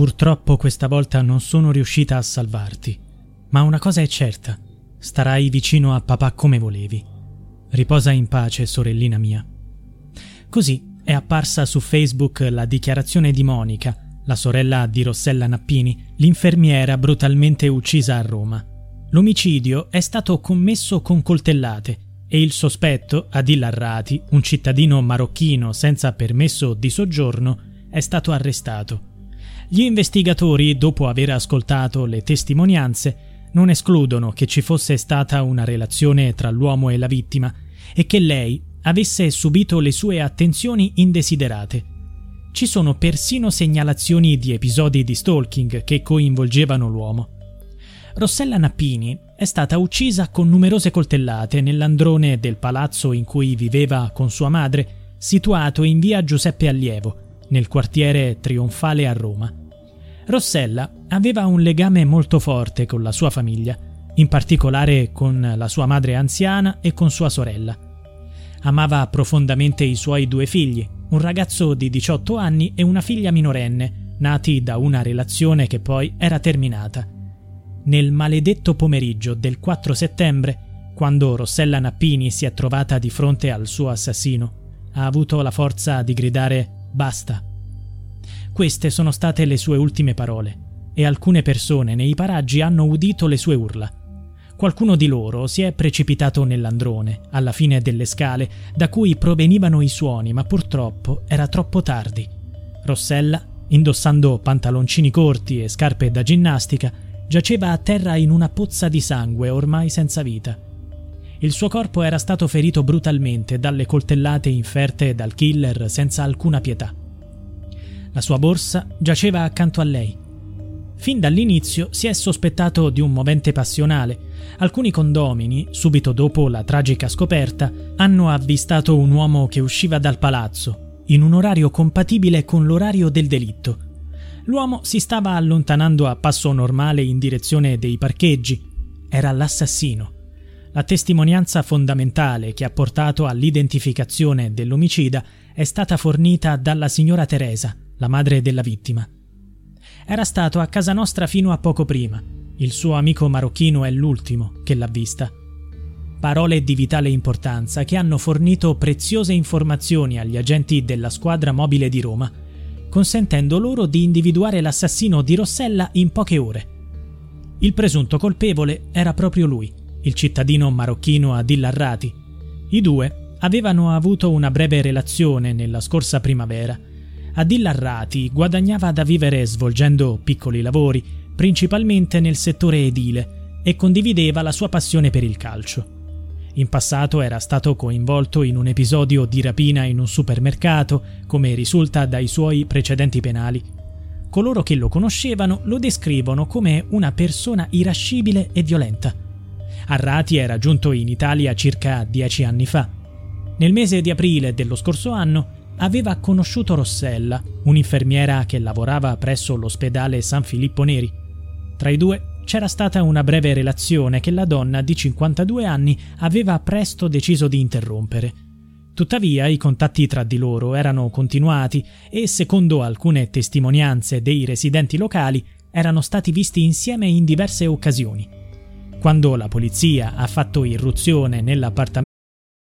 Purtroppo questa volta non sono riuscita a salvarti. Ma una cosa è certa: starai vicino a papà come volevi. Riposa in pace, sorellina mia. Così è apparsa su Facebook la dichiarazione di Monica, la sorella di Rossella Nappini, l'infermiera brutalmente uccisa a Roma. L'omicidio è stato commesso con coltellate e il sospetto, Adil Arrati, un cittadino marocchino senza permesso di soggiorno, è stato arrestato. Gli investigatori, dopo aver ascoltato le testimonianze, non escludono che ci fosse stata una relazione tra l'uomo e la vittima e che lei avesse subito le sue attenzioni indesiderate. Ci sono persino segnalazioni di episodi di stalking che coinvolgevano l'uomo. Rossella Nappini è stata uccisa con numerose coltellate nell'androne del palazzo in cui viveva con sua madre, situato in via Giuseppe Allievo, nel quartiere Trionfale a Roma. Rossella aveva un legame molto forte con la sua famiglia, in particolare con la sua madre anziana e con sua sorella. Amava profondamente i suoi due figli, un ragazzo di 18 anni e una figlia minorenne, nati da una relazione che poi era terminata. Nel maledetto pomeriggio del 4 settembre, quando Rossella Nappini si è trovata di fronte al suo assassino, ha avuto la forza di gridare basta. Queste sono state le sue ultime parole e alcune persone nei paraggi hanno udito le sue urla. Qualcuno di loro si è precipitato nell'androne, alla fine delle scale, da cui provenivano i suoni, ma purtroppo era troppo tardi. Rossella, indossando pantaloncini corti e scarpe da ginnastica, giaceva a terra in una pozza di sangue ormai senza vita. Il suo corpo era stato ferito brutalmente dalle coltellate inferte dal killer senza alcuna pietà. La sua borsa giaceva accanto a lei. Fin dall'inizio si è sospettato di un movente passionale. Alcuni condomini, subito dopo la tragica scoperta, hanno avvistato un uomo che usciva dal palazzo, in un orario compatibile con l'orario del delitto. L'uomo si stava allontanando a passo normale in direzione dei parcheggi. Era l'assassino. La testimonianza fondamentale che ha portato all'identificazione dell'omicida è stata fornita dalla signora Teresa, la madre della vittima. Era stato a casa nostra fino a poco prima. Il suo amico marocchino è l'ultimo che l'ha vista. Parole di vitale importanza che hanno fornito preziose informazioni agli agenti della squadra mobile di Roma, consentendo loro di individuare l'assassino di Rossella in poche ore. Il presunto colpevole era proprio lui, il cittadino marocchino Adil Arrati. I due avevano avuto una breve relazione nella scorsa primavera Adil Arrati guadagnava da vivere svolgendo piccoli lavori, principalmente nel settore edile, e condivideva la sua passione per il calcio. In passato era stato coinvolto in un episodio di rapina in un supermercato, come risulta dai suoi precedenti penali. Coloro che lo conoscevano lo descrivono come una persona irascibile e violenta. Arrati era giunto in Italia circa dieci anni fa. Nel mese di aprile dello scorso anno aveva conosciuto Rossella, un'infermiera che lavorava presso l'ospedale San Filippo Neri. Tra i due c'era stata una breve relazione che la donna di 52 anni aveva presto deciso di interrompere. Tuttavia i contatti tra di loro erano continuati e, secondo alcune testimonianze dei residenti locali, erano stati visti insieme in diverse occasioni. Quando la polizia ha fatto irruzione nell'appartamento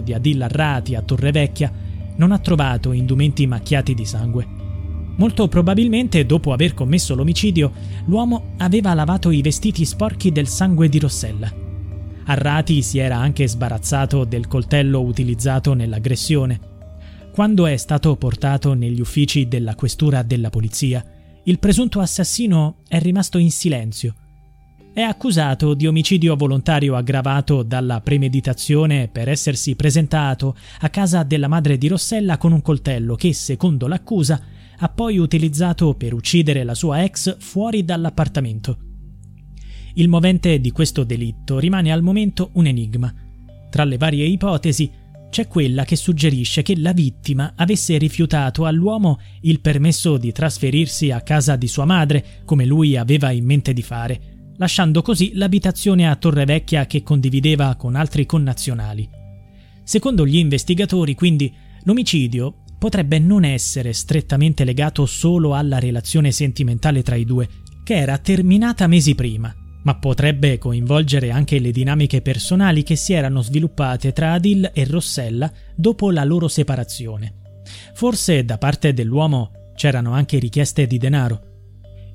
Di Adil Arrati a Torrevecchia non ha trovato indumenti macchiati di sangue. Molto probabilmente, dopo aver commesso l'omicidio, l'uomo aveva lavato i vestiti sporchi del sangue di Rossella. Arrati si era anche sbarazzato del coltello utilizzato nell'aggressione. Quando è stato portato negli uffici della questura della polizia, il presunto assassino è rimasto in silenzio è accusato di omicidio volontario aggravato dalla premeditazione per essersi presentato a casa della madre di Rossella con un coltello che, secondo l'accusa, ha poi utilizzato per uccidere la sua ex fuori dall'appartamento. Il movente di questo delitto rimane al momento un enigma. Tra le varie ipotesi c'è quella che suggerisce che la vittima avesse rifiutato all'uomo il permesso di trasferirsi a casa di sua madre, come lui aveva in mente di fare, lasciando così l'abitazione a Torrevecchia che condivideva con altri connazionali. Secondo gli investigatori, quindi, l'omicidio potrebbe non essere strettamente legato solo alla relazione sentimentale tra i due, che era terminata mesi prima, ma potrebbe coinvolgere anche le dinamiche personali che si erano sviluppate tra Adil e Rossella dopo la loro separazione. Forse da parte dell'uomo c'erano anche richieste di denaro,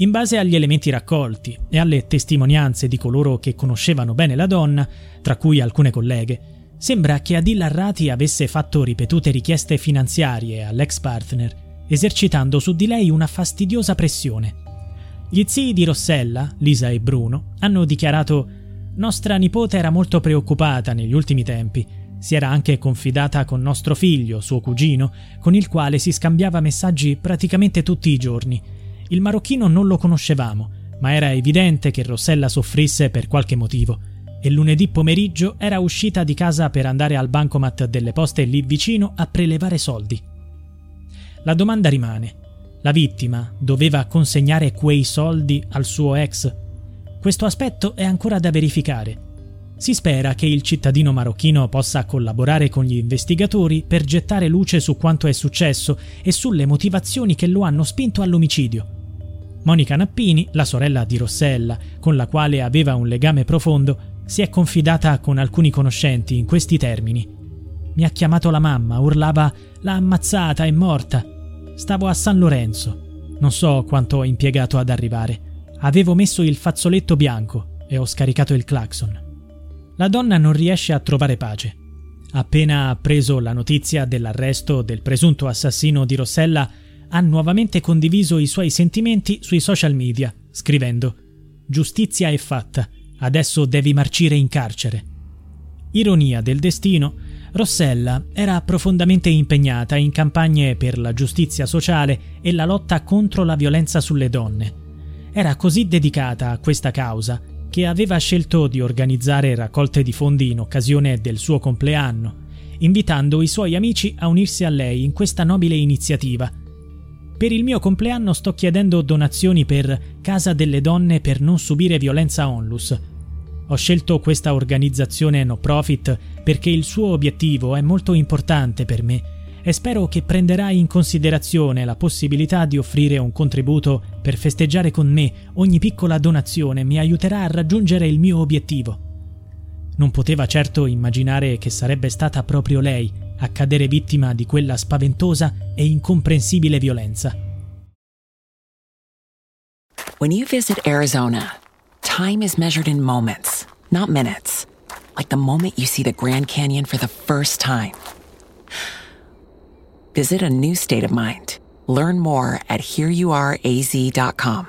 in base agli elementi raccolti e alle testimonianze di coloro che conoscevano bene la donna, tra cui alcune colleghe, sembra che Adil Arrati avesse fatto ripetute richieste finanziarie all'ex partner, esercitando su di lei una fastidiosa pressione. Gli zii di Rossella, Lisa e Bruno, hanno dichiarato nostra nipote era molto preoccupata negli ultimi tempi. Si era anche confidata con nostro figlio, suo cugino, con il quale si scambiava messaggi praticamente tutti i giorni il marocchino non lo conoscevamo, ma era evidente che Rossella soffrisse per qualche motivo e lunedì pomeriggio era uscita di casa per andare al bancomat delle poste lì vicino a prelevare soldi. La domanda rimane. La vittima doveva consegnare quei soldi al suo ex? Questo aspetto è ancora da verificare. Si spera che il cittadino marocchino possa collaborare con gli investigatori per gettare luce su quanto è successo e sulle motivazioni che lo hanno spinto all'omicidio. Monica Nappini, la sorella di Rossella, con la quale aveva un legame profondo, si è confidata con alcuni conoscenti in questi termini. Mi ha chiamato la mamma, urlava l'ha ammazzata, è morta. Stavo a San Lorenzo. Non so quanto ho impiegato ad arrivare. Avevo messo il fazzoletto bianco e ho scaricato il clacson. La donna non riesce a trovare pace. Appena ha preso la notizia dell'arresto del presunto assassino di Rossella, ha nuovamente condiviso i suoi sentimenti sui social media, scrivendo Giustizia è fatta, adesso devi marcire in carcere. Ironia del destino, Rossella era profondamente impegnata in campagne per la giustizia sociale e la lotta contro la violenza sulle donne. Era così dedicata a questa causa che aveva scelto di organizzare raccolte di fondi in occasione del suo compleanno, invitando i suoi amici a unirsi a lei in questa nobile iniziativa per il mio compleanno sto chiedendo donazioni per Casa delle Donne per non subire violenza onlus. Ho scelto questa organizzazione no profit perché il suo obiettivo è molto importante per me e spero che prenderai in considerazione la possibilità di offrire un contributo per festeggiare con me ogni piccola donazione mi aiuterà a raggiungere il mio obiettivo. Non poteva certo immaginare che sarebbe stata proprio lei a cadere vittima di quella spaventosa e incomprensibile violenza. When you visit Arizona, time is measured in moments, not minutes. Like the moment you see the Grand Canyon for the first time. Visit a new state of mind. Learn more at hereyouareaz.com.